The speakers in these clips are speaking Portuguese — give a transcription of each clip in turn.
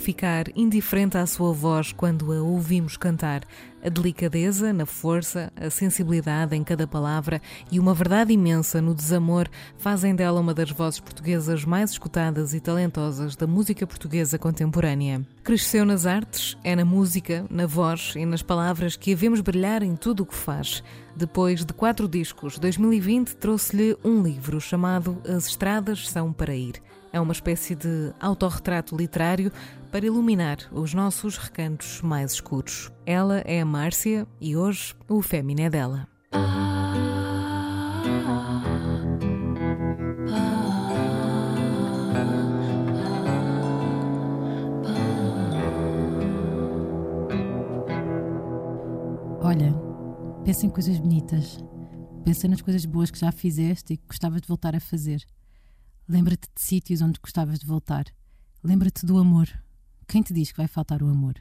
ficar indiferente à sua voz quando a ouvimos cantar. A delicadeza na força, a sensibilidade em cada palavra e uma verdade imensa no desamor fazem dela uma das vozes portuguesas mais escutadas e talentosas da música portuguesa contemporânea. Cresceu nas artes, é na música, na voz e nas palavras que a vemos brilhar em tudo o que faz. Depois de quatro discos, 2020 trouxe-lhe um livro chamado As Estradas São para Ir. É uma espécie de autorretrato literário para iluminar os nossos recantos mais escuros. Ela é a Márcia e hoje o Fémina é dela. Olha, pensa em coisas bonitas. Pensa nas coisas boas que já fizeste e que gostavas de voltar a fazer. Lembra-te de sítios onde gostavas de voltar. Lembra-te do amor. Quem te diz que vai faltar o amor?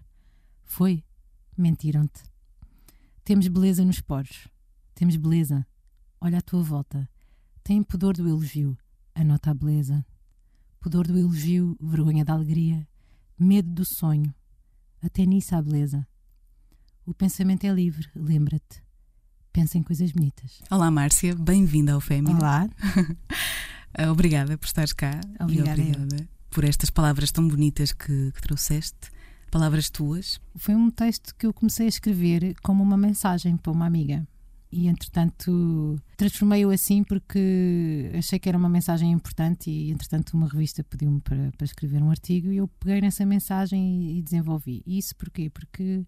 Foi? Mentiram-te. Temos beleza nos poros. Temos beleza. Olha à tua volta. Tem pudor do elogio. Anota a beleza. Pudor do elogio, vergonha da alegria, medo do sonho. Até nisso há beleza. O pensamento é livre, lembra-te. Pensa em coisas bonitas. Olá, Márcia. Bem-vinda ao Fémina. Olá. Obrigada por estares cá. Obrigada. E obrigada por estas palavras tão bonitas que, que trouxeste. Palavras tuas. Foi um texto que eu comecei a escrever como uma mensagem para uma amiga. E entretanto transformei-o assim porque achei que era uma mensagem importante e entretanto uma revista pediu-me para, para escrever um artigo e eu peguei nessa mensagem e, desenvolvi. Isso porquê? Porque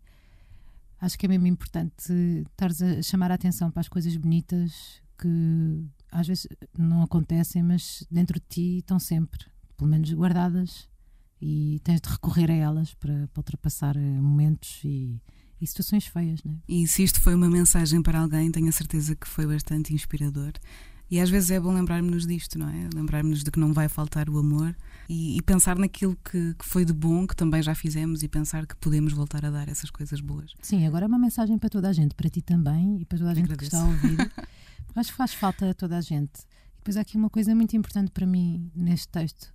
acho que é mesmo importante estares a chamar a atenção para as coisas bonitas que às vezes não acontecem, mas dentro de ti estão sempre, pelo menos guardadas, e tens de recorrer a elas para, para ultrapassar eh, momentos e, e, situações feias. Né? E se isto foi uma mensagem para alguém, tenho a certeza que foi bastante inspirador. E às vezes é bom lembrarmos-nos disto, não é? Lembrarmos de que não vai faltar o amor e, e pensar naquilo que, que, foi de bom, que também já fizemos, e pensar que podemos voltar a dar essas coisas boas. Sim, agora é uma mensagem para toda a gente, para ti também e para toda a gente Agradeço. que está a ouvir. Acho que faz falta a toda a gente. E depois há aqui uma coisa muito importante para mim neste texto,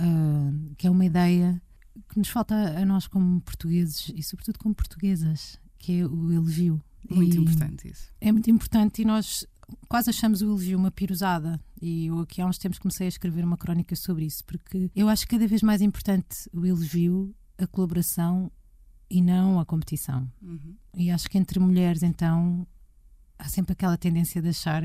uh, que é uma ideia que nos falta a nós como portugueses e sobretudo como portuguesas, que é o elogio. Muito e importante isso. É muito importante e nós quase achamos o elogio uma pirosada. E eu aqui há uns tempos comecei a escrever uma crónica sobre isso, porque eu acho cada vez mais importante o elogio, a colaboração e não a competição. Uhum. E acho que entre mulheres, então, há sempre aquela tendência de achar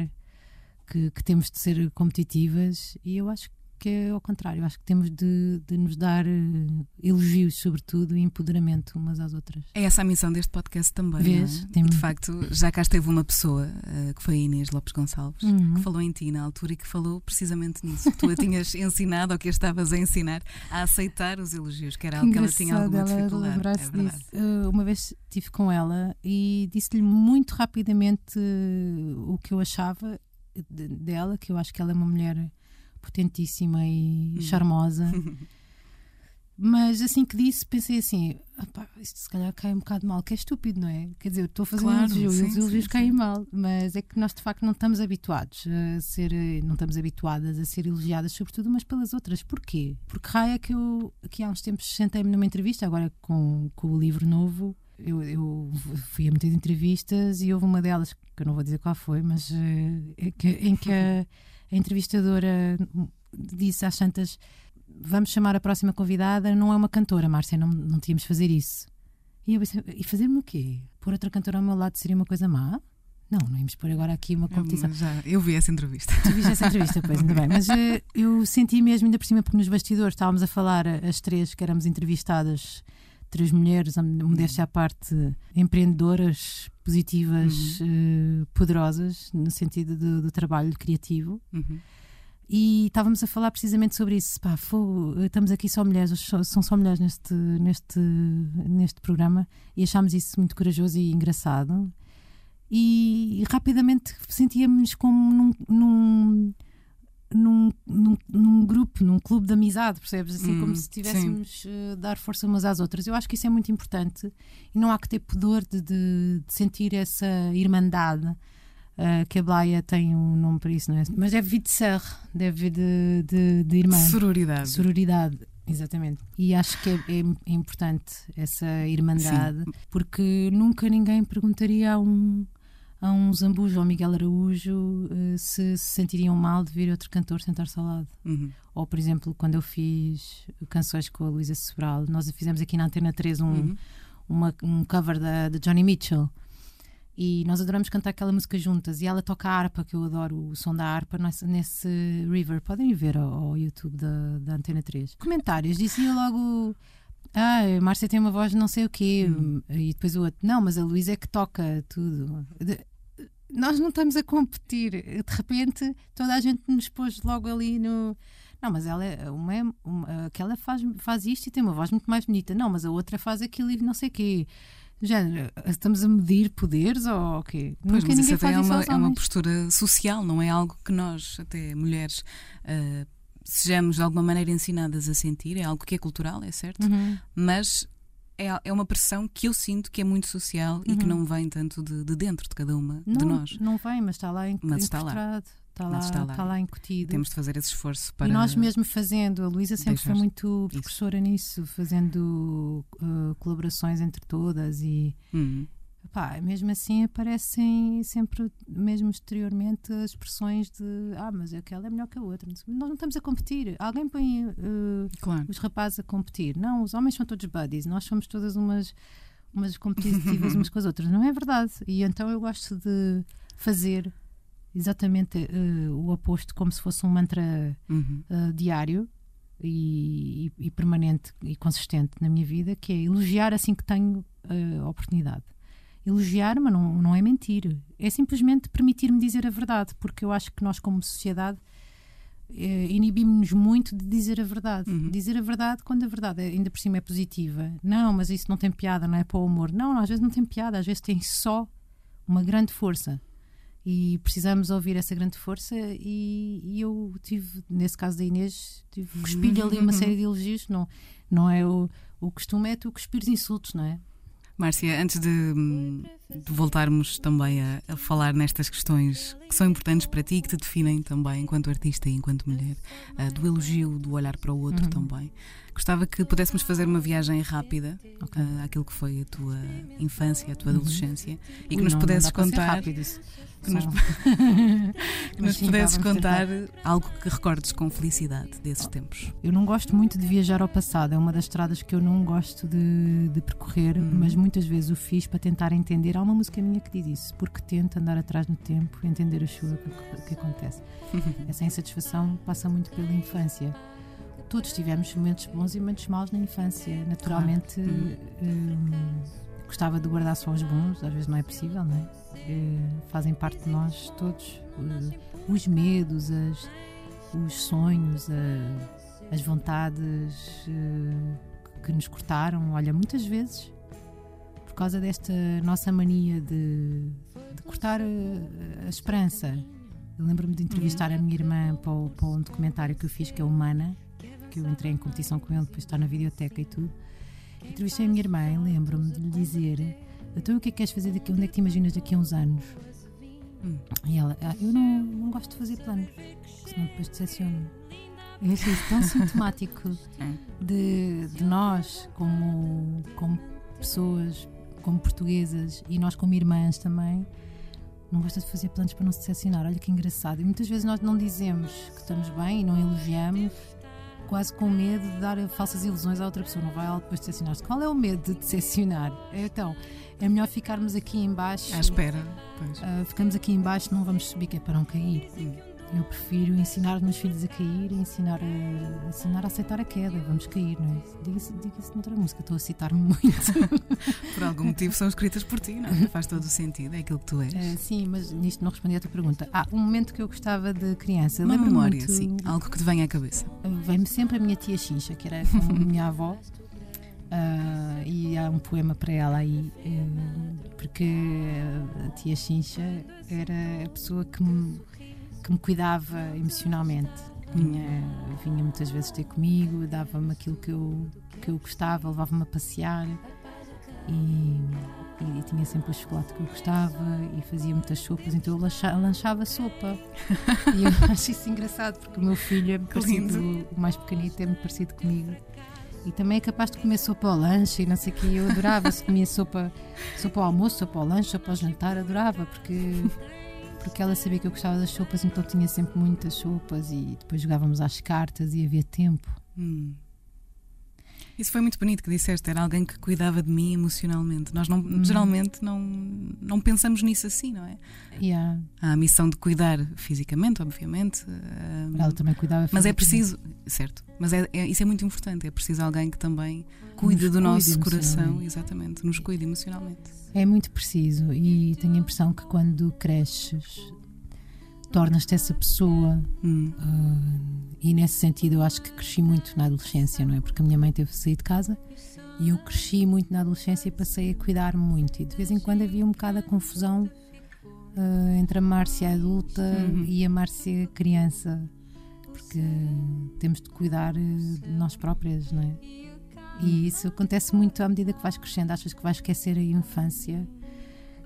que, que, temos de ser competitivas e eu acho que é ao contrário, acho que temos de, de nos dar uh, elogios, sobretudo, e empoderamento umas às outras. É essa a missão deste podcast também. Vês? É? E de facto, já cá esteve uma pessoa, uh, que foi a Inês Lopes Gonçalves, uhum. que falou em ti na altura e que falou precisamente nisso. Que tu a tinhas ensinado ou que a estavas a ensinar a aceitar os elogios, que era algo que ela tinha alguma dificuldade. É disso. Uh, uma vez estive com ela e disse-lhe muito rapidamente o que eu achava dela, que eu acho que ela é uma mulher potentíssima e charmosa. Mas assim que disse, pensei assim: isto se calhar cai um bocado mal, que é estúpido, não é? Quer dizer, eu estou a fazer claro, um elogio sim, e os elogios caem mal, mas é que nós de facto não estamos habituados a ser, não estamos habituadas a ser elogiadas, sobretudo umas pelas outras. Porquê? Porque raia é que eu, aqui há uns tempos, sentei-me numa entrevista, agora com, com o livro novo. Eu, eu, fui a muitas entrevistas e houve uma delas, que eu não vou dizer qual foi, mas é que, em que a, a entrevistadora disse às tantas vamos chamar a próxima convidada, não é uma cantora, Márcia, não, não tínhamos de fazer isso. E eu pensei, e fazer-me o quê? Pôr outra cantora ao meu lado seria uma coisa má? Não, não íamos pôr agora aqui uma competição. Eu, já, eu vi essa entrevista. Tu viste essa entrevista, pois, ainda bem. Mas uh, eu senti mesmo, ainda por cima, porque nos bastidores estávamos a falar, as três que éramos entrevistadas, três mulheres, modéstia à parte, empreendedoras, positivas, uhum. uh, poderosas, no sentido do, do trabalho criativo. Uhum. E estávamos a falar precisamente sobre isso. Pá, fogo, estamos aqui só mulheres, são só mulheres neste, neste, neste programa e achámos isso muito corajoso e engraçado. E, e rapidamente sentíamos como num, num, grupo, num clube de amizade, percebes? Assim, hum, como se estivéssemos a uh, dar força umas às outras. Eu acho que isso é muito importante e não há que ter pudor de, de, de sentir essa irmandade. Uh, que a Blaia tem um nome para isso, não é? Mas deve vir de ser, deve vir de, de, de irmã. Sororidade. Sororidade. Exatamente. E acho que é, é, é importante essa irmandade, Sim. porque nunca ninguém perguntaria a um, a um Zambujo ou Miguel Araújo se se sentiriam mal de vir outro cantor sentar-se ao lado. Uhum. Ou, por exemplo, quando eu fiz canções com a Luísa Sobral, nós fizemos aqui na Antena 3 um, uhum. uma, um cover da, de Johnny Mitchell. E nós adoramos cantar aquela música juntas. E ela toca a harpa, que eu adoro o som da harpa, nesse, nesse River. Podem ver ao, ao YouTube da, da Antena 3. Comentários, dizia logo. Ah, a Márcia tem uma voz não sei o quê. Hum. E depois o outro. Não, mas a Luísa é que toca tudo. De, nós não estamos a competir. De repente, toda a gente nos pôs logo ali no. Não, mas ela é uma, uma, aquela faz, faz isto e tem uma voz muito mais bonita. Não, mas a outra faz aquilo e não sei o quê. Já estamos a medir poderes ou o quê? Pois, Nunca mas isso até é uma, é uma postura social, não é algo que nós, até mulheres, uh, sejamos de alguma maneira ensinadas a sentir, é algo que é cultural, é certo, uhum. mas é, é uma pressão que eu sinto que é muito social uhum. e que uhum. não vem tanto de, de, dentro de cada uma não, de nós. Não vem, mas está lá mas está lá. Está lá, está lá, está lá incutido. Temos de fazer esse esforço para. E nós mesmo fazendo, a Luísa sempre foi muito professora nisso, fazendo uh, colaborações entre todas e. Uhum. Pá, mesmo assim aparecem sempre, mesmo exteriormente, as expressões de ah, mas aquela é melhor que a outra. Nós não estamos a competir. Alguém põe uh, claro. os rapazes a competir. Não, os homens são todos buddies, nós somos todas umas, umas competitivas umas com as outras. Não é verdade. E então eu gosto de fazer exatamente uh, o oposto, como se fosse um mantra uhum. uh, diário e, e, permanente e consistente na minha vida, que é elogiar assim que tenho a oportunidade. Elogiar, mas não, não é mentir, é simplesmente permitir-me dizer a verdade, porque eu acho que nós, como sociedade, inibimos-nos muito de dizer a verdade. Uhum. Dizer a verdade quando a verdade ainda por cima é positiva. Não, mas isso não tem piada, não é para o humor. Não, às vezes não tem piada, às vezes tem só uma grande força e precisamos ouvir essa grande força e, e, eu tive, nesse caso da Inês, tive cuspir ali uma série de elogios, não, não é o, o costume é tu cuspires insultos, não é? Márcia, antes de, de voltarmos também a, a, falar nestas questões que são importantes para ti e que te definem também enquanto artista e enquanto mulher, uh, do elogio, do olhar para o outro uhum. também. Gostava que pudéssemos fazer uma viagem rápida okay. uh, àquilo que foi a tua infância, a tua uhum. adolescência e que Ui, nos não, pudesses não contar. Que nos, que nos pudesses contar algo que recordes com felicidade desses tempos. Eu não gosto muito de viajar ao passado, é uma das estradas que eu não gosto de, de percorrer, uhum. mas muitas vezes o fiz para tentar entender. Há uma música minha que diz isso, porque tento andar atrás no tempo, entender a chuva que, que acontece. Essa insatisfação passa muito pela infância todos tivemos momentos bons e momentos maus na infância. Naturalmente, claro. hum, gostava de guardar só os bons, às vezes não é possível, não é? Uh, fazem parte de nós todos. Uh, os medos, as, os sonhos, uh, as vontades que nos cortaram. Olha, muitas vezes, por causa desta nossa mania de, de cortar a esperança. Lembro-me de entrevistar uhum. a minha irmã para, o, para um documentário que eu fiz, que é Humana, que eu entrei em competição com ele, depois está na videoteca e tudo. Entrevistei a minha irmã e lembro-me de lhe dizer: Então o que é que queres fazer daqui? Onde é que te imaginas daqui a uns anos? Hum. E ela: ah, Eu não, não gosto de fazer planos, senão depois decepciono. Eu achei isso tão sintomático é. de, de nós, como, como pessoas, como portuguesas e nós, como irmãs também não gosta de fazer planos para não se decepcionar. Olha que engraçado. E muitas vezes nós não dizemos que estamos bem e não elogiamos quase com medo de dar falsas ilusões à outra pessoa. Não vai ela depois decepcionar-se. Qual é o medo de decepcionar? Então, é melhor ficarmos aqui embaixo. À espera. Uh, ficamos aqui embaixo, não vamos subir, que é para não cair. Sim. Eu prefiro ensinar os meus filhos a cair e ensinar a, ensinar a aceitar a queda. Vamos cair, não é? Diga-se diga noutra música, estou a citar-me muito. por algum motivo são escritas por ti, não é? Faz todo o sentido, é aquilo que tu és. É, sim, mas nisto não respondi à tua pergunta. Ah, um momento que eu gostava de criança. Uma memória, muito, sim, algo que te venha à cabeça. Vem-me sempre a minha tia Xincha, que era a minha avó. Uh, e há um poema para ela aí, porque a tia Xincha era a pessoa que me que me cuidava emocionalmente. Vinha, vinha muitas vezes ter comigo, dava-me aquilo que eu, que eu gostava, levava-me a passear e, e, tinha sempre o chocolate que eu gostava e fazia muitas sopas, então eu lanchava, lanchava sopa. e eu acho isso engraçado porque o meu filho é parecido, o mais pequenito é muito parecido comigo. E também é capaz de comer sopa ao lanche e não sei o que. Eu adorava se comia sopa, sopa ao almoço, sopa ao lanche, sopa ao jantar, adorava, porque porque ela sabia que eu gostava das sopas, então tinha sempre muitas sopas e depois jogávamos às cartas e havia tempo. Hum. Isso foi muito bonito que disseste, era alguém que cuidava de mim emocionalmente. Nós não, hum. geralmente não, não pensamos nisso assim, não é? Yeah. Há a missão de cuidar fisicamente, obviamente. Ela também cuidava Mas é preciso, certo, mas é, é, isso é muito importante, é preciso alguém que também cuide nos do nosso coração, exatamente, nos cuide emocionalmente. É muito preciso e tenho a impressão que quando cresces tornas-te essa pessoa hum. uh, e nesse sentido eu acho que cresci muito na adolescência, não é? Porque a minha mãe teve que sair de casa e eu cresci muito na adolescência e passei a cuidar muito e de vez em quando havia um bocado a confusão uh, entre a Márcia adulta uhum. e a Márcia criança porque temos de cuidar de nós próprias, não é? E isso acontece muito à medida que vais crescendo, achas que vais esquecer a infância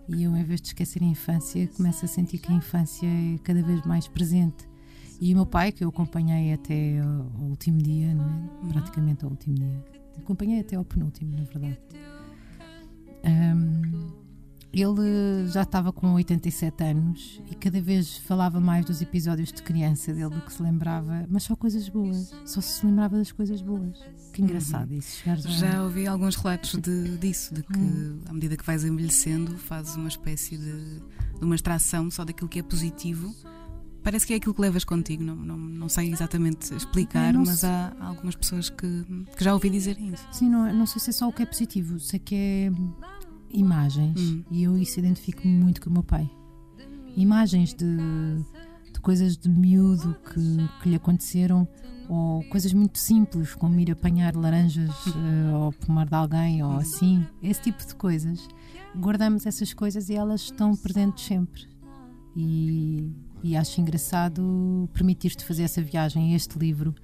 e eu, em vez de esquecer a infância, começo a sentir que a infância é cada vez mais presente. E o meu pai, que eu acompanhei até ao último dia, é? Praticamente ao último dia, acompanhei até ao penúltimo, na verdade. Um, ele já estava com 87 anos e cada vez falava mais dos episódios de criança dele do que se lembrava, mas só coisas boas, só se lembrava das coisas boas. Que engraçado uhum. isso. Já ouvi alguns relatos de, disso, de que uhum. à medida que vais envelhecendo, fazes uma espécie de, de uma extração só daquilo que é positivo. Parece que é aquilo que levas contigo, não, não, não sei exatamente explicar, mas há algumas pessoas que, que já ouvi dizer isso. Sim, não, não sei se é só o que é positivo, sei que é imagens hum. e eu isso identifico-me muito com o meu pai. Imagens de, de coisas de miúdo que, que lhe aconteceram ou coisas muito simples, como ir apanhar laranjas uh, ao pomar de alguém ou assim, esse tipo de coisas. Guardamos essas coisas e elas estão presentes sempre. E, e acho engraçado permitir-te fazer essa viagem. Este livro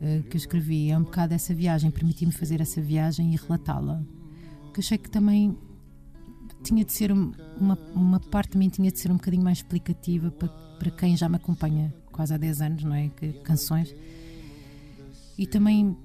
uh, que eu escrevi é um bocado essa viagem, permitir-me fazer essa viagem e relatá-la. Que achei que também tinha de ser uma, uma parte mim tinha de ser um bocadinho mais explicativa para, para quem já me acompanha quase há 10 anos, não é? Que, canções. E também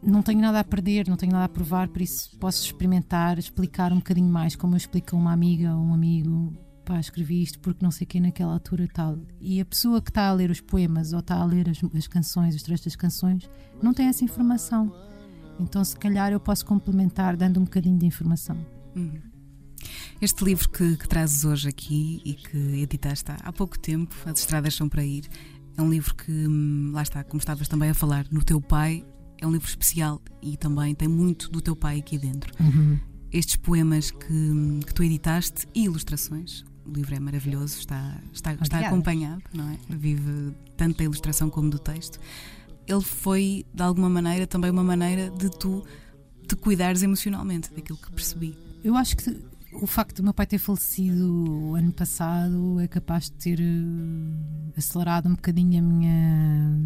não tenho nada a perder, não tenho nada a provar, por isso posso experimentar, explicar um bocadinho mais, como eu explico a uma amiga ou um amigo. Pá, escrevi isto porque não sei quem naquela altura tal. E a pessoa que está a ler os poemas ou está a ler as, as canções, os trechos das canções, não tem essa informação. Então, se calhar, eu posso complementar dando um bocadinho de informação. Uhum. Este livro que, que trazes hoje aqui e que editaste há pouco tempo, As Estradas São para Ir, é um livro que, hum, lá está, como estavas também a falar, no teu pai, é um livro especial e também tem muito do teu pai aqui dentro. Uhum. Estes poemas que, hum, que tu editaste e ilustrações, o livro é maravilhoso, está, está, está acompanhado, não é? Vive tanto da ilustração como do texto. Ele foi, de alguma maneira, também uma maneira de tu te cuidares emocionalmente, daquilo que percebi. Eu acho que o facto do meu pai ter falecido ano passado é capaz de ter uh, acelerado um bocadinho a minha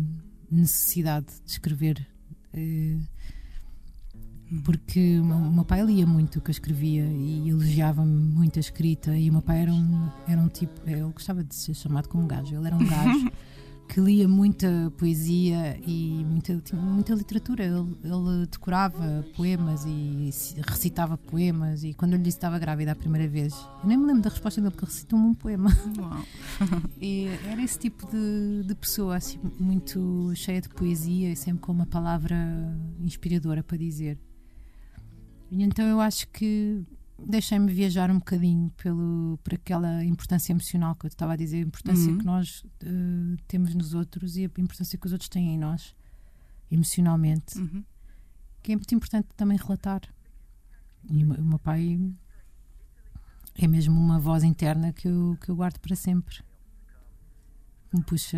necessidade de escrever. Uh, porque o meu pai lia muito o que eu escrevia e elogiava-me muito a escrita. E o meu pai era um, era um tipo, ele gostava de ser chamado como gajo, ele era um gajo. Que lia muita poesia e muita, muita literatura. Ele, ele, decorava poemas e recitava poemas. E quando eu lhe disse que estava grávida a primeira vez, eu nem me lembro da resposta dele, porque recitou-me um poema. e era esse tipo de, de pessoa, assim, muito cheia de poesia e sempre com uma palavra inspiradora para dizer. E então eu acho que deixei-me viajar um bocadinho pelo, por aquela importância emocional que eu estava a dizer, a importância uhum. que nós uh, temos nos outros e a importância que os outros têm em nós, emocionalmente, uhum. que é muito importante também relatar. E o meu pai é mesmo uma voz interna que eu, que eu guardo para sempre. Me puxa,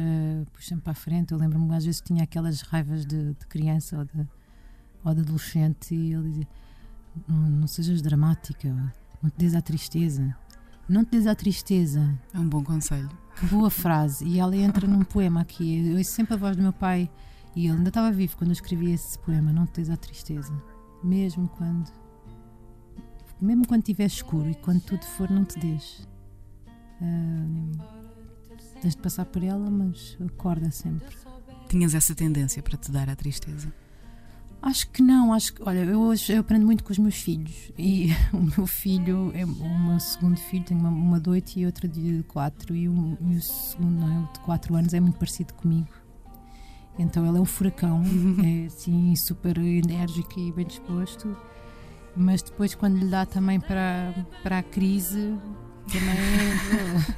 puxa-me para a frente. Eu lembro-me às vezes tinha aquelas raivas de, de criança ou de, ou de adolescente e ele dizia não, não sejas dramática, não te des à tristeza. Não te des à tristeza. É um bom conselho. Boa frase. E ela entra num poema aqui. Eu ouço sempre a voz do meu pai e ele ainda estava vivo quando eu escrevi esse poema. Não tens a tristeza. Mesmo quando. Mesmo quando estiver escuro e quando tudo for, não te. Um, tens de passar por ela, mas acorda sempre. Tinhas essa tendência para te dar a tristeza? Acho que não, acho que, olha, eu hoje eu aprendo muito com os meus filhos. E o meu filho, é, o meu segundo filho, tem uma, uma de 8 e outra de 4 e o, e o segundo, não é, o de 4 anos é muito parecido comigo. Então ele é um furacão, é assim super enérgico e bem disposto, mas depois quando lhe dá também para, para a crise, também é,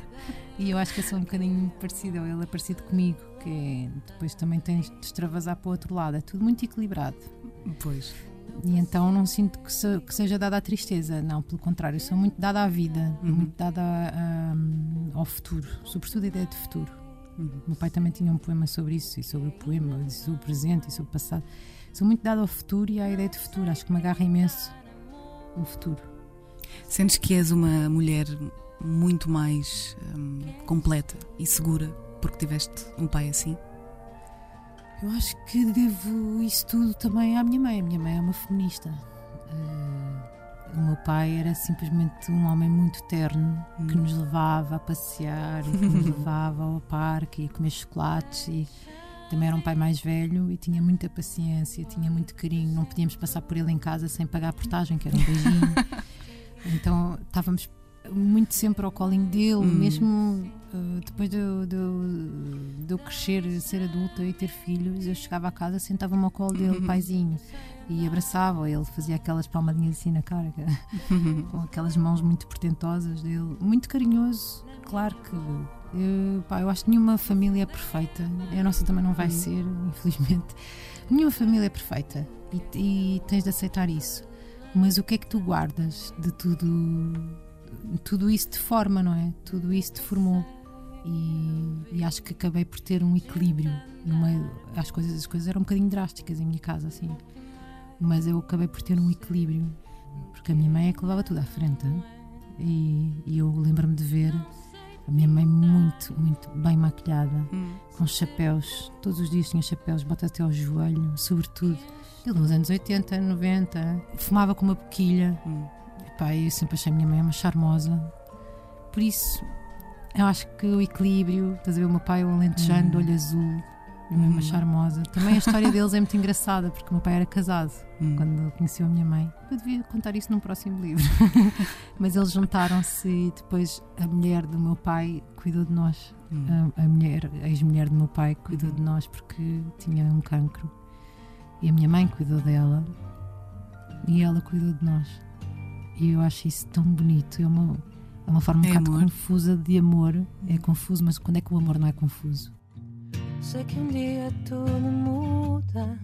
e eu acho que eu sou um bocadinho parecido, ele é parecido comigo que depois também tens de extravasar para o outro lado. É tudo muito equilibrado. Pois. E então não sinto que, se, que seja dada à tristeza, não, pelo contrário, sou muito dada à vida, uhum. muito dada a, a, ao futuro, sobretudo a ideia de futuro. Uhum. Meu pai também tinha um poema sobre isso, e sobre o poema, e sobre o presente e sobre o passado. Sou muito dada ao futuro e à ideia de futuro, acho que me agarra imenso o futuro. Sentes que és uma mulher muito mais hum, completa e segura porque tiveste um pai assim? Eu acho que devo isso tudo também à minha mãe. A minha mãe é uma feminista. Uh, o meu pai era simplesmente um homem muito terno hum. que nos levava a passear que nos levava ao parque e a comer chocolates e também era um pai mais velho e tinha muita paciência, tinha muito carinho. Não podíamos passar por ele em casa sem pagar a portagem, que era um beijinho. então estávamos muito sempre ao colinho dele, hum. mesmo uh, depois de, de, de, eu crescer, ser adulta e ter filhos, eu chegava a casa, sentava-me ao colo dele, uhum. paizinho, e abraçava. Ele fazia aquelas palmadinhas assim na cara, uhum. com aquelas mãos muito portentosas dele, muito carinhoso. Claro que eu, pá, eu acho que nenhuma família é perfeita, a nossa também não vai uhum. ser, infelizmente. Nenhuma família é perfeita e, e tens de aceitar isso. Mas o que é que tu guardas de tudo? Tudo isso te forma, não é? Tudo isso te formou. E, e acho que acabei por ter um equilíbrio no meio. As coisas, as coisas eram um bocadinho drásticas em minha casa, assim. Mas eu acabei por ter um equilíbrio. Porque a minha mãe é que levava tudo à frente. E, e eu lembro-me de ver a minha mãe muito, muito bem maquilhada, hum. com chapéus. Todos os dias tinha chapéus, botas até ao joelho, sobretudo. Ele nos anos 80, 90, fumava com uma boquilha. Hum pai, eu sempre achei a minha mãe uma charmosa. Por isso, eu acho que o equilíbrio, estás a ver, o meu pai, o alentejano, hum. de olho azul, minha mãe charmosa. Também a história deles é muito engraçada, porque o meu pai era casado hum. quando conheceu a minha mãe. Eu devia contar isso num próximo livro. Mas eles juntaram-se e depois a mulher do meu pai cuidou de nós. Hum. A, a, mulher, a ex-mulher do meu pai cuidou de nós porque tinha um cancro. E a minha mãe cuidou dela. E ela cuidou de nós. E eu acho isso tão bonito. É uma, é uma forma um é bocado amor. confusa de amor. É confuso, mas quando é que o amor não é confuso? Sei que um dia tudo muda.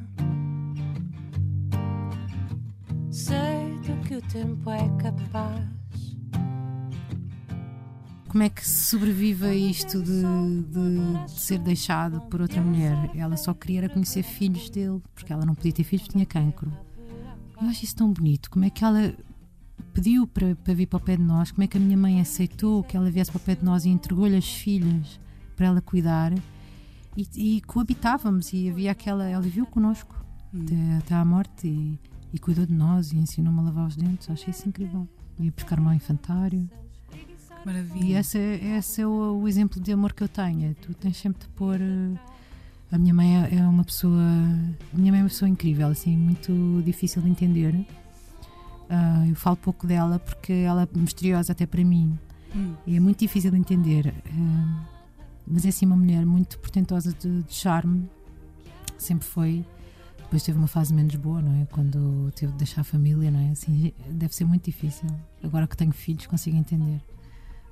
Sei do que o tempo é capaz. Como é que sobrevive a isto de, de, de, ser deixado por outra mulher? Ela só queria conhecer filhos dele, porque ela não podia ter filhos, tinha cancro. Eu acho isso tão bonito. Como é que ela pediu para, para vir para o pé de nós, como é que a minha mãe aceitou que ela viesse para o pé de nós e entregou-lhe as filhas para ela cuidar e, e, coabitávamos e havia aquela, ela viveu connosco hum. até, até à morte e, e cuidou de nós e ensinou-me a lavar os dentes, achei isso incrível. Ia buscar ao infantário. Maravilha. E esse, esse é o, o, exemplo de amor que eu tenho. Tu tens sempre de pôr. Eh, a minha mãe é, é uma pessoa. Minha mãe é uma pessoa incrível, assim, muito difícil de entender Uh, eu falo pouco dela porque ela é misteriosa até para mim hum. e é muito difícil de entender. Uh, mas é assim uma mulher muito portentosa de, de, charme, sempre foi. Depois teve uma fase menos boa, não é? Quando teve de deixar a família, não é? Assim, deve ser muito difícil. Agora que tenho filhos, consigo entender.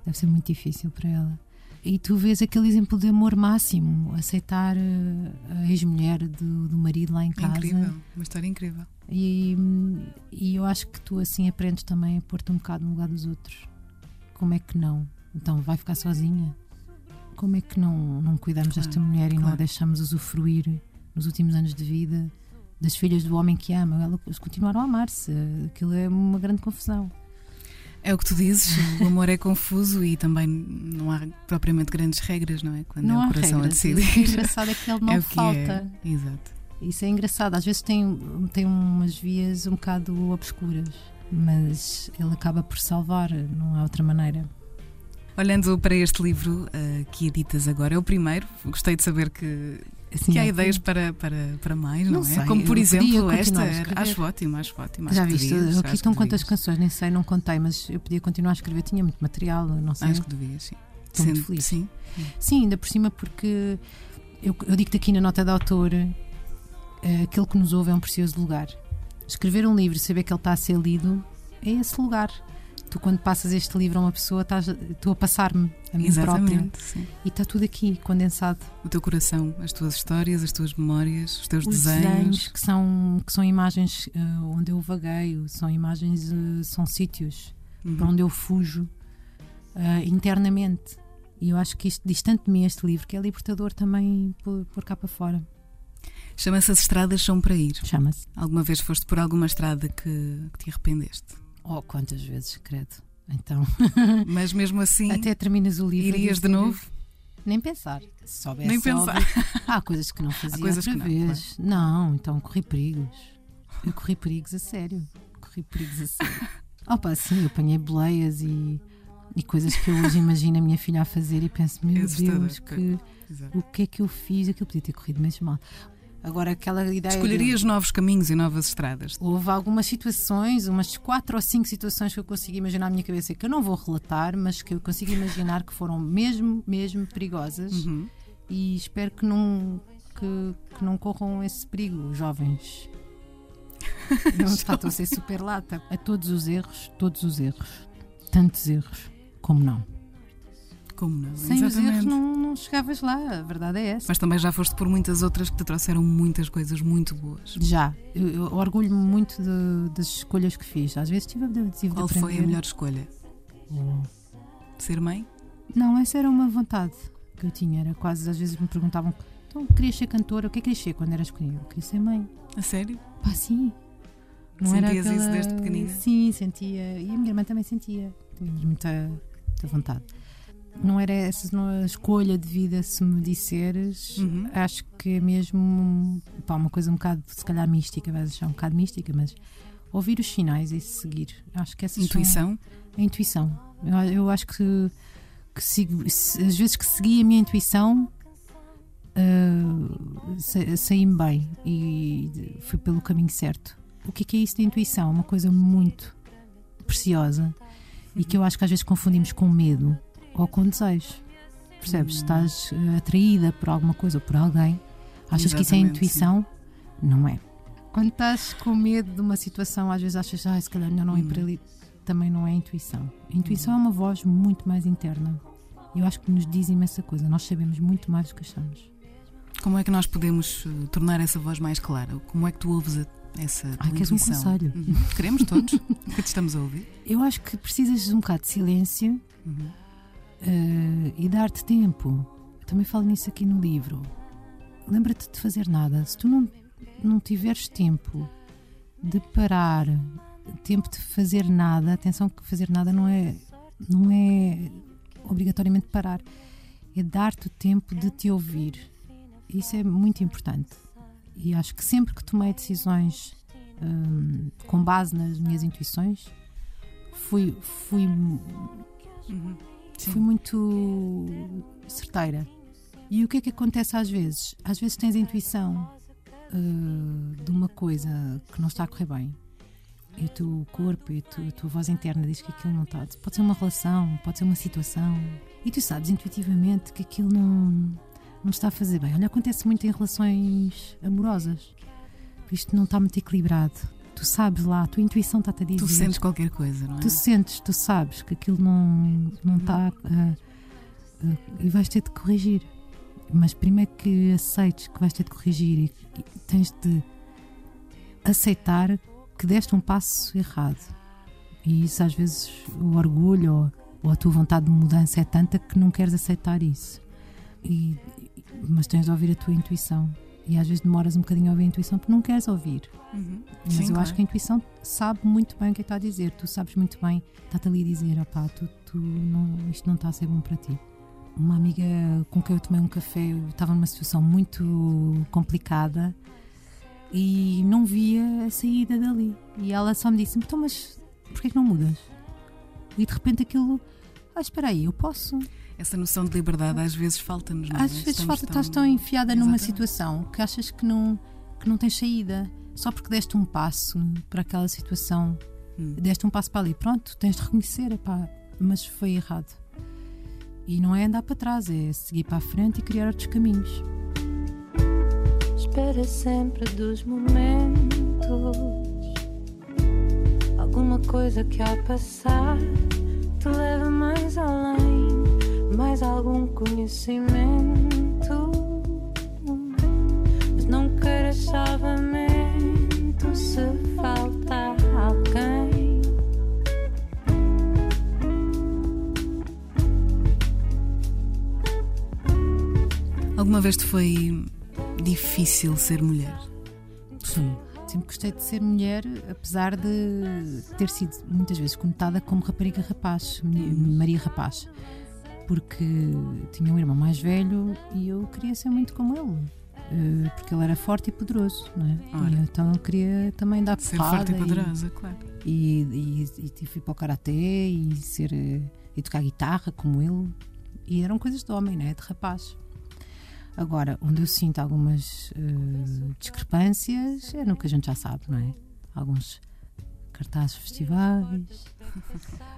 Deve ser muito difícil para ela. E tu vês aquele exemplo de amor máximo, aceitar ah, a ex-mulher do, do marido lá em casa. Incrível, uma história incrível. E, e eu acho que tu assim aprendes também a pôr-te um bocado no lugar dos outros. Como é que não? Então vai ficar sozinha? Como é que não, não cuidamos claro, desta mulher e claro. não a deixamos usufruir nos últimos anos de vida das filhas do homem que ama? Elas continuaram a amar-se. Aquilo é uma grande confusão. É o que tu dizes, o amor é confuso e também não há propriamente grandes regras, não é? Quando não é o coração regras. a decidir. O engraçado é que ele não é falta. É. Exato. Isso é engraçado. Às vezes tem, tem umas vias um bocado obscuras, mas ele acaba por salvar, não há outra maneira. Olhando para este livro uh, que editas agora, é o primeiro. Gostei de saber que, assim, que há é ideias para, para, para mais, não, não é? Sei, Como por exemplo esta. Acho ótimo, acho ótimo. Já viste? Devias, aqui estão quantas canções, nem sei, não contei, mas eu podia continuar a escrever. Tinha muito material, não sei. Acho que devia, sim. Estou muito feliz. Sim. sim, ainda por cima, porque eu, eu digo-te aqui na nota de autor uh, aquele que nos ouve é um precioso lugar. Escrever um livro e saber que ele está a ser lido é esse lugar. Tu, quando passas este livro a uma pessoa, estás, estou a passar-me a mim própria. Sim. E está tudo aqui, condensado. O teu coração, as tuas histórias, as tuas memórias, os teus os desenhos. desenhos. que são, que são imagens uh, onde eu vagueio, são imagens, uh, são sítios uhum. para onde eu fujo uh, internamente. E eu acho que isto distante de mim este livro, que é libertador também por, por cá para fora. Chama-se As Estradas São para Ir. Chama-se. Alguma vez foste por alguma estrada que, que te arrependeste? Oh, quantas vezes, credo. Então. Mas mesmo assim. Até terminas o livro. Irias de novo? Nem pensar. Se soubesse, Nem pensar. Óbvio, há coisas que não fazia Há coisas outra que não, vez. Claro. Não, então corri perigos. Eu corri perigos a sério. Corri perigos a sério. Opa, sim, eu apanhei boleias e, e coisas que eu hoje imagino a minha filha a fazer e penso, meu é Deus, que, o que é que eu fiz? Aquilo podia ter corrido mesmo mal. Agora, aquela ideia. Escolherias de... novos caminhos e novas estradas? Houve algumas situações, umas quatro ou cinco situações que eu consigo imaginar na minha cabeça que eu não vou relatar, mas que eu consigo imaginar que foram mesmo, mesmo perigosas uhum. e espero que não, que, que não corram esse perigo, jovens. Não estou a ser super lata. A todos os erros, todos os erros. Tantos erros como não. Como não? Sem Exatamente. os erros não, não chegavas lá, a verdade é essa. Mas também já foste por muitas outras que te trouxeram muitas coisas muito boas. Já. Eu, eu orgulho-me muito de, das escolhas que fiz. Às vezes tive, tive de Qual foi a melhor escolha? Oh. Ser mãe? Não, essa era uma vontade que eu tinha. Era quase, às vezes me perguntavam: então querias ser cantora? O que é que querias ser quando eras pequenina? Eu queria ser mãe. A sério? Pá, sim. Não Sentias era aquela... isso desde pequenina? Sim, sentia. E a minha irmã também sentia. Tínhamos muita, muita vontade não era essa a escolha de vida se me disseres. Uhum. Acho que é mesmo pá, uma coisa um bocado, se calhar, mística, vais achar um bocado mística, mas ouvir os sinais e seguir. Acho que essa intuição. A intuição. Eu, eu acho que, que sigo, às vezes que segui a minha intuição. Uh, saí-me bem e fui pelo caminho certo. O que é, que é isso da intuição? Uma coisa muito preciosa uhum. e que eu acho que às vezes confundimos com medo ou com desejo. Percebes? Hum. Estás uh, atraída por alguma coisa ou por alguém, achas Exatamente, que isso é intuição? Sim. Não é. Quando estás com medo de uma situação, às vezes achas, ah, se calhar não, não hum. ir para ali. Também não é intuição. intuição hum. é uma voz muito mais interna. Eu acho que nos diz imensa coisa. Nós sabemos muito mais do que achamos. Como é que nós podemos uh, tornar essa voz mais clara? Como é que tu ouves a, essa tua Ai, queres um conselho? Uhum. Queremos todos que te estamos a ouvir. Eu acho que precisas de um bocado de silêncio. Uhum uh, e dar-te tempo. Eu também falo nisso aqui no livro. Lembra-te de fazer nada. Se tu não, não tiveres tempo de parar, tempo de fazer nada, atenção que fazer nada não é, não é obrigatoriamente parar, é dar-te o tempo de te ouvir. Isso é muito importante. E acho que sempre que tomei decisões um, com base nas minhas intuições, fui, fui uhum. Sim. Fui muito certeira. E o que é que acontece às vezes? Às vezes tens a intuição uh, de uma coisa que não está a correr bem. E o teu corpo e a tua, a tua voz interna diz que aquilo não está. Pode ser uma relação, pode ser uma situação. E tu sabes intuitivamente que aquilo não, não está a fazer bem. Olha, acontece muito em relações amorosas. Isto não está muito equilibrado tu sabes lá, a tua intuição está-te a dizer. Tu sentes qualquer coisa, não é? Tu sentes, tu sabes que aquilo não, não está. Uh, uh, e vais ter de corrigir. Mas primeiro que aceites que vais ter de corrigir e tens de aceitar que deste um passo errado. E isso às vezes o orgulho ou, ou a tua vontade de mudança é tanta que não queres aceitar isso. E, mas tens de ouvir a tua intuição E às vezes demoras um bocadinho a ouvir a intuição porque não queres ouvir. Uhum. Mas Sim, eu claro. acho que a intuição sabe muito bem o que é que está a dizer. Tu sabes muito bem, está-te ali a dizer: opá, tu, tu não, isto não está a ser bom para ti. Uma amiga com quem eu tomei um café eu estava numa situação muito complicada e não via a saída dali. E ela só me disse: então, mas porquê que não mudas? E de repente aquilo, ah, espera aí, eu posso. Essa noção de liberdade às vezes falta-nos. é? Às vezes Estamos falta, estás tão enfiada numa Exatamente. situação que achas que não, que não tens saída. Só porque deste um passo para aquela situação, Hum. deste um passo para ali, pronto, tens de reconhecer, epá, mas foi errado. E não é andar para trás, é seguir para a frente e criar outros caminhos. Espera sempre dos momentos. Alguma coisa que ao passar te leva mais além, mais algum conhecimento. Mas não queiras salvamento se falta alguém. Alguma vez te foi difícil ser mulher? Sim. Sempre gostei de ser mulher, apesar de ter sido muitas vezes conotada como rapariga rapaz, Maria Rapaz. Porque tinha um irmão mais velho e eu queria ser muito como ele. eh, Porque ele era forte e poderoso, não é? Ora. Então eu queria também dar Ser porrada forte e poderosa, claro. e, e, e fui para o karaté e ser eh, e tocar guitarra como ele e eram coisas de homem, né? de rapaz. Agora, onde eu sinto algumas eh, discrepâncias é no que a gente já sabe, não é? Alguns cartazes festivais.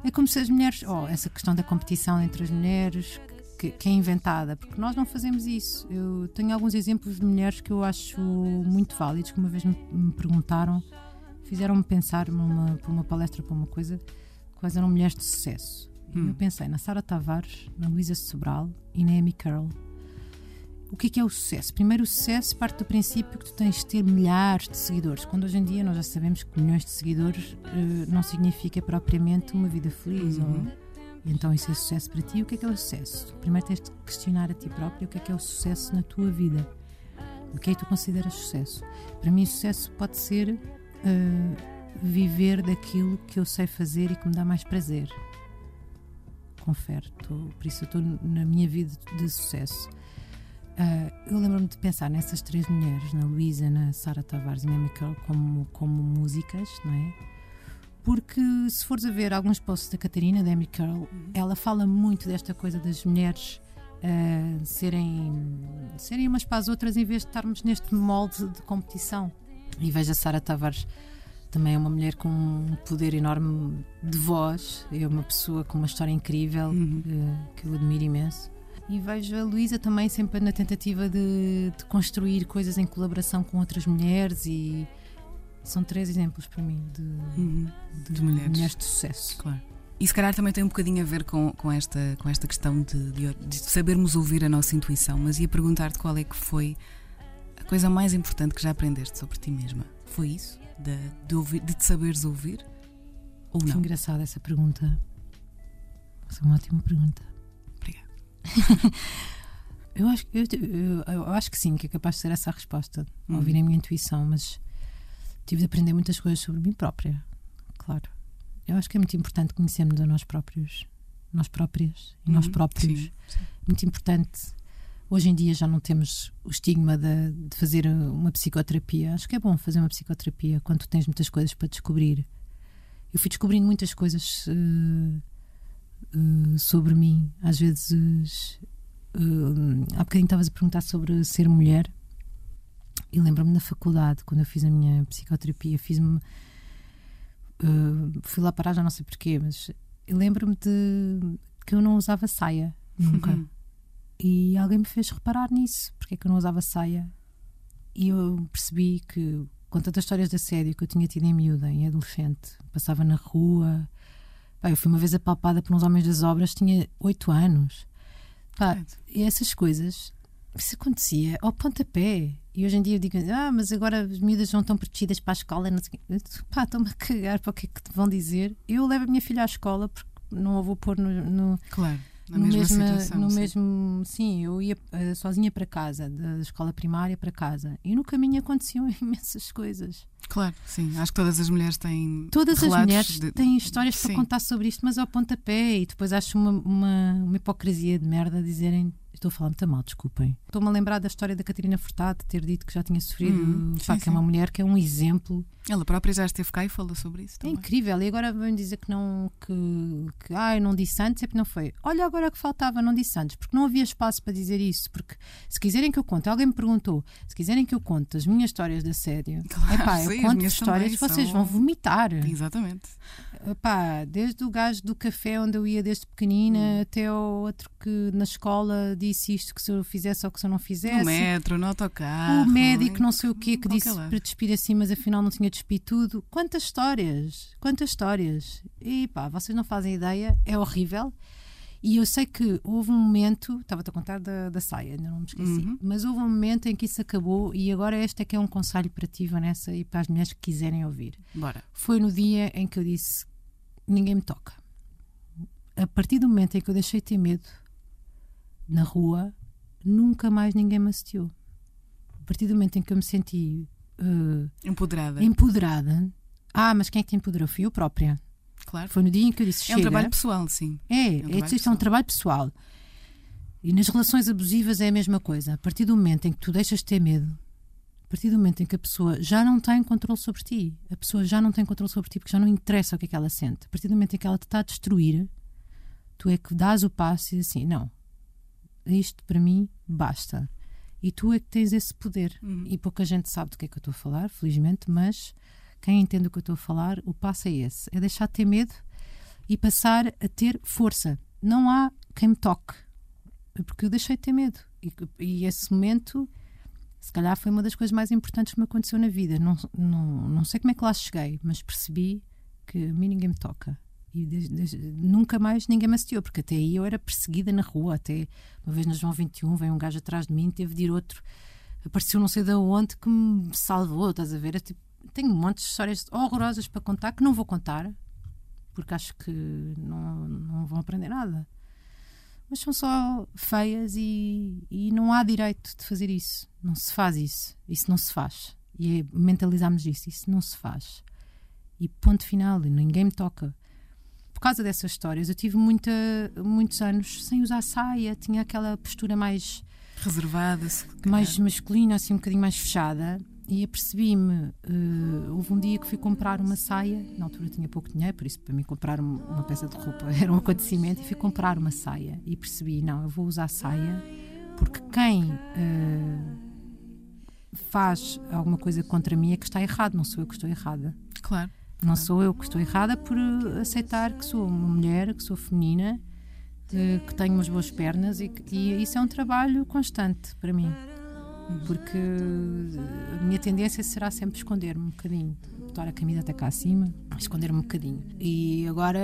É como se as mulheres, oh, essa questão da competição entre as mulheres que, que é inventada, porque nós não fazemos isso. Eu tenho alguns exemplos de mulheres que eu acho muito válidos, que uma vez me, me perguntaram fizeram-me pensar numa, para uma palestra, para uma coisa, quais eram mulheres de sucesso. E Hum. eu pensei na Sara Tavares, na Luísa Sobral e na Amy Carroll. O que é que é o sucesso? Primeiro, o sucesso parte do princípio que tu tens de ter milhares de seguidores, quando hoje em dia nós já sabemos que milhões de seguidores eh, não significa propriamente uma vida feliz. Uhum. Ou, então isso é sucesso para ti. O que é que é o sucesso? Primeiro tens de questionar a ti próprio o que é que é o sucesso na tua vida. O que é que tu consideras sucesso? Para mim, sucesso pode ser uh, viver daquilo que eu sei fazer e que me dá mais prazer. Confere, tô- por isso eu estou na minha vida de sucesso. Uh, eu lembro-me de pensar nessas três mulheres, na Luísa, na Sara Tavares e na Michael, como, como músicas, não é? Porque se fores a ver alguns posts da Catarina, da Amy Carroll, ela fala muito desta coisa das mulheres uh, serem, serem umas para as outras em vez de estarmos neste molde de competição. E vejo a Sara Tavares também é uma mulher com um poder enorme de voz, é uma pessoa com uma história incrível Uhum. eh, que eu admiro imenso. E vejo a Luísa também sempre na tentativa de, de construir coisas em colaboração com outras mulheres e são três exemplos para mim de, Uhum. de De mulheres. de sucesso. Claro. E se calhar também tem um bocadinho a ver com, com, esta, com esta questão de, de, de sabermos ouvir a nossa intuição, mas ia perguntar-te qual é que foi a coisa mais importante que já aprendeste sobre ti mesma. Foi isso? De, de, ouvir, de te saberes ouvir? Ou Que não? engraçada essa pergunta. Essa é uma ótima pergunta. Eu acho, eu, eu- eu acho que sim, que é capaz de ser essa a resposta. Uhum. Ouvir a minha intuição, mas tive de aprender muitas coisas sobre mim própria. Claro. Eu acho que é muito importante conhecermos a nós próprios, nós próprias e nós Uhum. próprios. Sim. Muito importante. Hoje em dia já não temos o estigma de, de fazer uma psicoterapia. Acho que é bom fazer uma psicoterapia quando tens muitas coisas para descobrir. Eu fui descobrindo muitas coisas eh, eh, sobre mim. Às vezes, eh, há bocadinho estavas a perguntar sobre ser mulher. E lembro-me na faculdade, quando eu fiz a minha psicoterapia, fiz-me. eh, fui lá parar, já não sei porquê, mas lembro-me de que eu não usava saia nunca. Uhum. E alguém me fez reparar nisso, porque é que eu não usava saia. E eu percebi que, com tantas histórias de assédio que eu tinha tido em miúda, em adolescente, passava na rua. Pá, eu fui uma vez apalpada por uns homens das obras, tinha oito anos. Pá, e essas coisas, isso acontecia ao pontapé. E hoje em dia eu digo, ah, mas agora as miúdas não estão protegidas para a escola. Não sei. Pá, estão-me a cagar para o que é que te vão dizer. Eu levo a minha filha à escoa porque não a vou pôr no- no, Claro. Na no mesma mesma- situação. no sim. mesmo, sim, eu ia eh, sozinha para casa, da escola primária para casa, e no caminho aconteciam imensas coisas. Claro, sim. Acho que todas as mulheres têm. Todas as mulheres de- têm histórias Sim. para contar sobre isto, mas ao pontapé, e depois acho uma, uma, uma hipocrisia de merda dizerem. Estou a falar muito mal, desculpem. Estou-me a lembrar da história da Catarina Furtado, ter dito que já tinha sofrido. Hum, pá, sim, que é uma sim. mulher que é um exemplo Ela própria já esteve cá e falou sobre isso É também. incrível. E agora vão dizer que não, que, que ai, não disse antes, é porque não foi. Olha, agora que faltava, não disse antes, porque não havia espaço para dizer isso. Porque se quiserem que eu conte, alguém me perguntou, se quiserem que eu conte as minhas histórias de assédio, Claro, epá, sim, eu conto histórias também vocês são- vão vomitar. Exatamente. Epá, desde o gajo do café onde eu ia desde pequenina Hum. até o outro que na escola disse isto que se eu fizesse ou que se eu não fizesse. No metro, no autocarro. O médico, em- não sei o quê, que disse lado. para despir assim, mas afinal não tinha despido tudo. Quantas histórias, quantas histórias. E pá, vocês não fazem ideia, é horrível. E eu sei que houve um momento, estava-te a contar da, da saia, ainda não me esqueci, Uhum. mas houve um momento em que isso acabou e agora este é que é um conselho para ti, Vanessa, e para as mulheres que quiserem ouvir. Bora. Foi no dia em que eu disse: ninguém me toca. A partir do momento em que eu deixei de ter medo na rua, nunca mais ninguém me assistiu. A partir do momento em que eu me senti eh, Empoderada. empoderada, ah, mas quem é que te empoderou? Fui eu própria. Claro. Foi no dia em que eu disse: É um chega. trabalho pessoal, sim. É, um é, trabalho isto é um trabalho pessoal. E nas relações abusivas é a mesma coisa. A partir do momento em que tu deixas de ter medo, partir do momento em que a pessoa já não tem controle sobre ti, a pessoa já não tem controle sobre ti porque já não interessa o que é que ela sente, a partir do momento em que ela te está a destruir, tu é que dás o passo e diz assim: não, isto para mim basta. E tu é que tens esse poder. Uhum. E pouca gente sabe do que é que eu estou a falar, felizmente, mas quem entende o que eu estou a falar, o passo é esse: é deixar de ter medo e passar a ter força. Não há quem me toque, porque eu deixei de ter medo. E, e esse momento, se calhar, foi uma das coisas mais importantes que me aconteceu na vida. Não, não, não sei como é que lá cheguei, mas percebi que a mim ninguém me toca. E desde- desde- nunca mais ninguém me assistiu, porque até aí eu era perseguida na rua. Até uma vez na João 21, veio um gajo atrás de mim, teve de ir outro. Apareceu não sei de onde que me salvou, estás a ver? É tipo, tenho um monte de histórias horrorosas para contar que não vou contar, porque acho que não, não vão aprender nada. Mas são só feias e, e não há direito de fazer isso. Não se faz isso. Isso não se faz. E é, mentalizamos isso. Isso não se faz. E ponto final. Ninguém me toca. Por causa dessas histórias, eu tive muita, muitos anos sem usar saia. Tinha aquela postura mais Reservada. mais masculina, assim um bocadinho mais fechada. E apercebi-me, eh, houve um dia que fui comprar uma saia, na altura tinha pouco dinheiro, por isso para mim comprar um- uma peça de roupa era um acontecimento, e fui comprar uma saia. E percebi, não, eu vou usar saia, porque quem eh, faz alguma coisa contra mim é que está errado, não sou eu que estou errada. Claro. Não sou eu que estou errada por eh, aceitar que sou uma mulher, que sou feminina, eh, que tenho umas boas pernas e, que- e isso é um trabalho constante para mim. Porque eh, a minha tendência será sempre esconder-me um bocadinho. Botar a camisa até cá acima, esconder-me um bocadinho. E agora,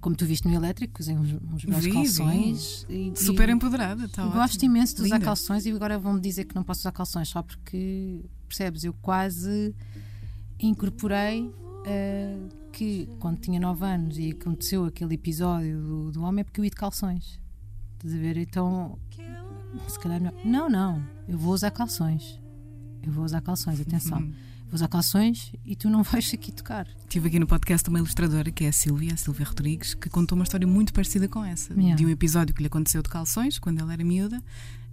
como tu viste no elétrico, usei uns, uns belos Vi, vi. calções. E, Super e- empoderada. Tá gosto ótimo. imenso de usar Linda. calções e agora vão-me dizer que não posso usar calções só porque, percebes, eu quase incorporei eh, que quando tinha 9 anos e aconteceu aquele episódio do, do homem é porque eu ia de calções. Estás a ver? Então, se calhar melhor. Não, não, eu vou usar calções. Eu vou usar calções, atenção. Uhum. Vou usar calções e tu não vais aqui tocar. Tive aqui no podcast uma ilustradora que é a Silvia, a Silvia Rodrigues, que contou uma história muito parecida com essa. Yeah. De um episódio que lhe aconteceu de calções, quando ela era miúda,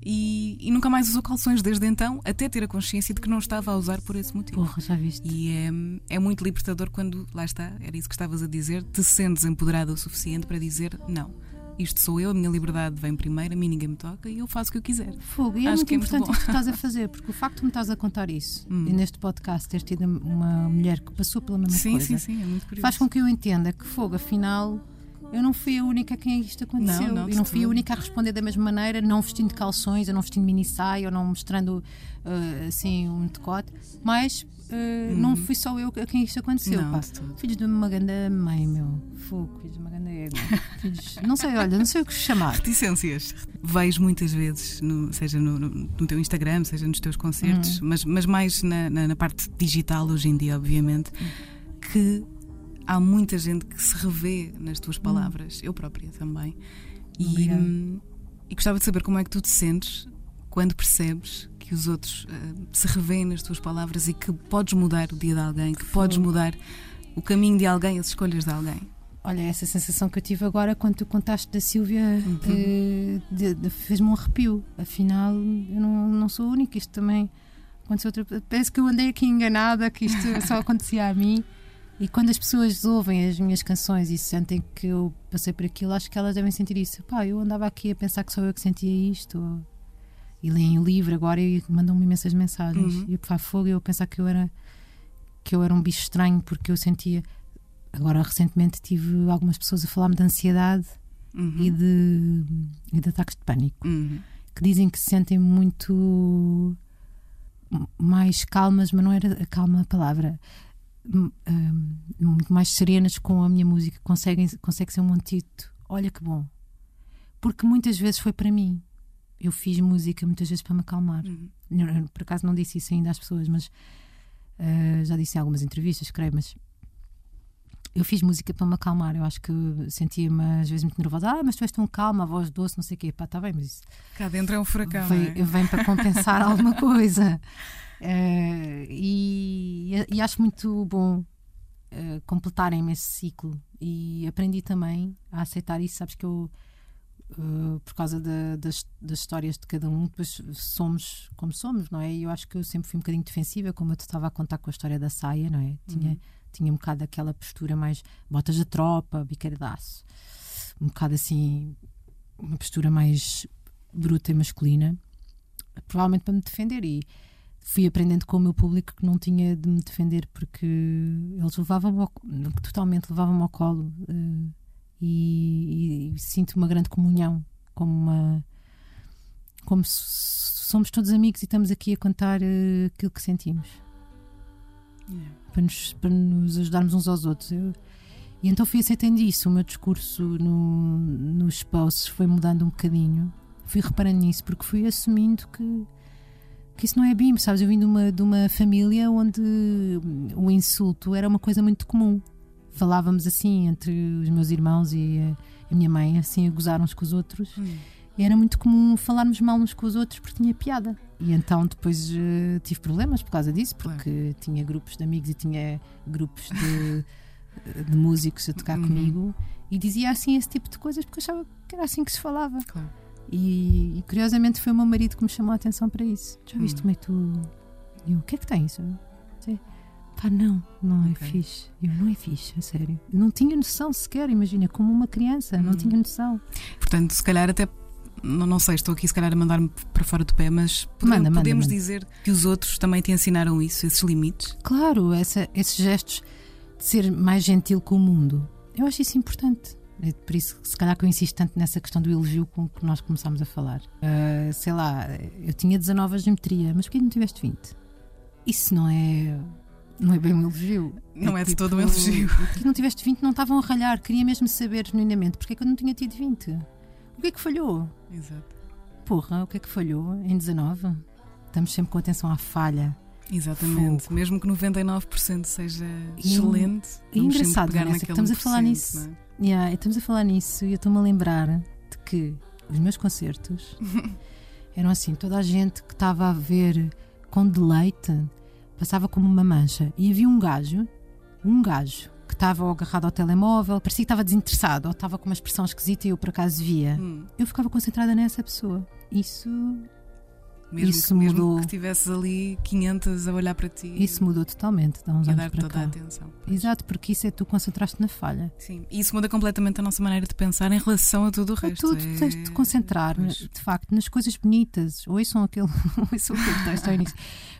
e, e nunca mais usou calções desde então, até ter a consciência de que não estava a usar por esse motivo. Porra, já viste? E é, é muito libertador quando, lá está, era isso que estavas a dizer, te sentes empoderada o suficiente para dizer: não, isto sou eu, a minha liberdade vem primeiro, a mim ninguém me toca e eu faço o que eu quiser. Fogo, e é Acho muito que é muito importante bom. o que tu estás a fazer, porque o facto de me estás a contar isso Hum. e neste podcast teres tido uma mulher que passou pela mesma sim, coisa sim, sim, é muito curioso. faz com que eu entenda que fogo, afinal, eu não fui a única a quem isto aconteceu. Não, não, e de não fui a única a responder da mesma maneira, não vestindo calções, ou não vestindo mini saia, ou não mostrando eh, assim um decote, mas eh, não fui só eu a quem isto aconteceu. Uhum. Não. Filhos de uma grande mãe, meu. Fogo, filhos de uma grande égua. Filhos... Não sei, olha, não sei o que chamar. Reticências. Vejo muitas vezes, no- seja no, no- teu Instagram, seja nos teus concertos, Uhum. mas, mas mais na, na- na parte digital hoje em dia, obviamente, que há muita gente que se revê nas tuas palavras, eu própria também. E, hum, e gostava de saber como é que tu te sentes quando percebes que os outros uh, se revêem nas tuas palavras e que podes mudar o dia de alguém, que podes mudar o caminho de alguém, as escolhas de alguém. Olha, essa sensação que eu tive agora quando tu contaste da Silvia uhum. uh, fez-me um arrepio. Afinal, eu não, não sou única, isto também aconteceu outra Parece que eu andei aqui enganada, que isto só acontecia a mim. E quando as pessoas ouvem as minhas canções e sentem que eu passei por aquilo, acho que elas devem sentir isso. Pá, eu andava aqui a pensar que sou eu que sentia isto. E leem o livro agora e mandam-me imensas mensagens. Uhum. E eu, pá, fogo, eu pensar que eu era que eu era um bicho estranho porque eu sentia. Agora, recentemente, tive algumas pessoas a falar-me de ansiedade uhum. e, de, e de ataques de pânico uhum. que dizem que se sentem muito mais calmas, mas não era calma a palavra, um, muito mais serenas com a minha música, conseguem, consegue ser um antídoto. Olha que bom. Porque muitas vezes foi para mim. Eu fiz música muitas vezes para me acalmar. Uhum. Eu, por acaso não disse isso ainda às pessoas, mas uh, já disse em algumas entrevistas, creio, mas eu fiz música para me acalmar. Eu acho que sentia-me às vezes muito nervosa. Ah, mas tu és tão calma, a voz doce, não sei o quê. Pá, está bem, mas isso. Cá dentro é um furacão. Vem, é? vem para compensar alguma coisa. Uh, e, e, acho muito bom uh, completarem-me esse ciclo. E aprendi também a aceitar isso. Sabes que eu, uh, por causa da, das, das, histórias de cada um, depois somos como somos, não é? E eu acho que eu sempre fui um bocadinho defensiva, como eu te estava a contar com a história da saia, não é? Tinha. Uhum tinha um bocado aquela postura mais botas de tropa, biqueira de aço, um bocado assim, uma postura mais bruta e masculina, provavelmente para me defender. E fui aprendendo com o meu público que não tinha de me defender porque eles levavam totalmente levavam-me ao colo uh, e, e, sinto uma grande comunhão, como uma como somos todos amigos e estamos aqui a contar uh, aquilo que sentimos. Yeah para nos, para nos ajudarmos uns aos outros. Eu, e então fui aceitando isso. O meu discurso no, nos posts foi mudando um bocadinho. Fui reparando nisso porque fui assumindo que, que isso não é bim, sabes? Eu vim de uma, de uma família onde o insulto era uma coisa muito comum. Falávamos assim entre os meus irmãos e a, a minha mãe, assim a gozar uns com os outros. Hum. E era muito comum falarmos mal uns com os outros porque tinha piada. E então depois uh, tive problemas por causa disso, porque claro. tinha grupos de amigos e tinha grupos de, de músicos a tocar uhum. comigo e dizia assim esse tipo de coisas porque eu achava que era assim que se falava. Claro. E, e, curiosamente foi o meu marido que me chamou a atenção para isso. Já viste uhum. como é que tu. Eu, o que é que tens? Sei. Pá, não, não é okay. é fixe. Eu, não é fixe, a sério. Eu não tinha noção sequer, imagina, como uma criança, não tinha noção. Portanto, se calhar até não, não sei, estou aqui se calhar a mandar-me para fora do pé, mas podemos, manda, podemos manda, dizer que os outros também te ensinaram isso, esses limites? Claro, essa, esses gestos de ser mais gentil com o mundo. Eu acho isso importante. É por isso, se calhar, que eu insisto tanto nessa questão do elogio com que nós começámos a falar. Uh, sei lá, eu tinha 19 a geometria, mas porquê não tiveste 20? Isso não é. Não é bem um elogio. Não é, é de tipo, todo um elogio. Porque não tiveste 20, não estavam a ralhar. Queria mesmo saber genuinamente porque é que eu não tinha tido 20. O que é que falhou? Exato. Porra, o que é que falhou em 19? Estamos sempre com atenção à falha. Exatamente. Fogo. Mesmo que 99% seja e, excelente. É engraçado, Vanessa, que estamos a falar nisso. É? Yeah, estamos a falar nisso e eu estou-me a lembrar de que os meus concertos eram assim, toda a gente que estava a ver com deleite passava como uma mancha. E havia um gajo, um gajo, que estava agarrado ao telemóvel, parecia que estava desinteressado ou estava com uma expressão esquisita e eu por acaso via. Hum. Eu ficava concentrada nessa pessoa. Isso. Mesmo isso que, mudou. Mesmo que tivesses ali 500 a olhar para ti. Isso mudou totalmente, dá uns anos dar para toda cá. a atenção. Pois. Exato, porque isso é tu concentraste na falha. Sim, e isso muda completamente a nossa maneira de pensar em relação a tudo o resto. A tudo, é... tens de te concentrar, pois. de facto, nas coisas bonitas. Ouçam aquele, ouçam aquele texto ao início.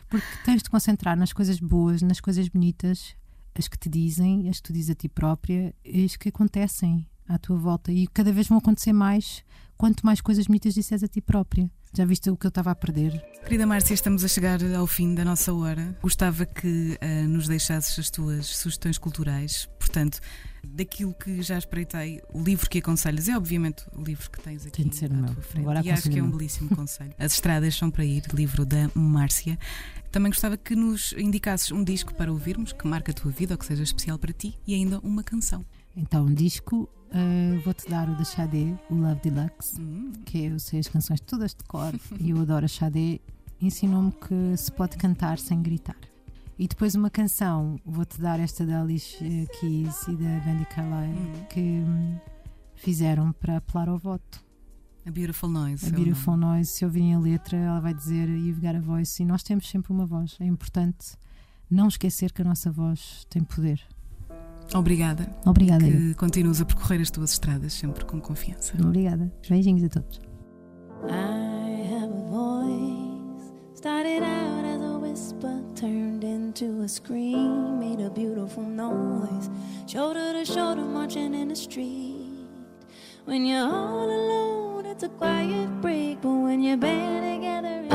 Porque tens de concentrar nas coisas boas, nas coisas bonitas, as que te dizem, as que tu dizes a ti própria, as que acontecem à tua volta e cada vez vão acontecer mais quanto mais coisas bonitas disseres a ti própria. Já viste o que eu estava a perder? Querida Márcia, estamos a chegar ao fim da nossa hora. Gostava que uh, nos deixasses as tuas sugestões culturais. Portanto, daquilo que já espreitei, o livro que aconselhas é obviamente o livro que tens aqui Tem de ser à meu. tua frente. Agora e acho que é um belíssimo conselho. As Estradas são para ir, livro da Márcia. Também gostava que nos indicasses um disco para ouvirmos que marca a tua vida ou que seja especial para ti e ainda uma canção. Então, um disco, uh, vou-te dar o da Xadé, o Love Deluxe, Hum, que eu sei as canções todas de cor e eu adoro a Xadé. Ensinou-me que se pode cantar sem gritar. E depois uma canção, vou-te dar esta da Alicia Keys e da Wendy Carlyle, Hum. que hum, fizeram para apelar ao voto. A Beautiful Noise. A é Beautiful nome. Noise, se ouvirem a letra, ela vai dizer You've got a voice. E nós temos sempre uma voz. É importante não esquecer que a nossa voz tem poder. Obrigada. Obrigada, eu. Que continuas a percorrer as tuas estradas sempre com confiança. Obrigada. Beijinhos a todos. I have a voice. Started out as a whisper, turned into a scream, made a beautiful noise. Shoulder to shoulder, marching in the street. When you're all alone, it's a quiet break, but when you're band together, it's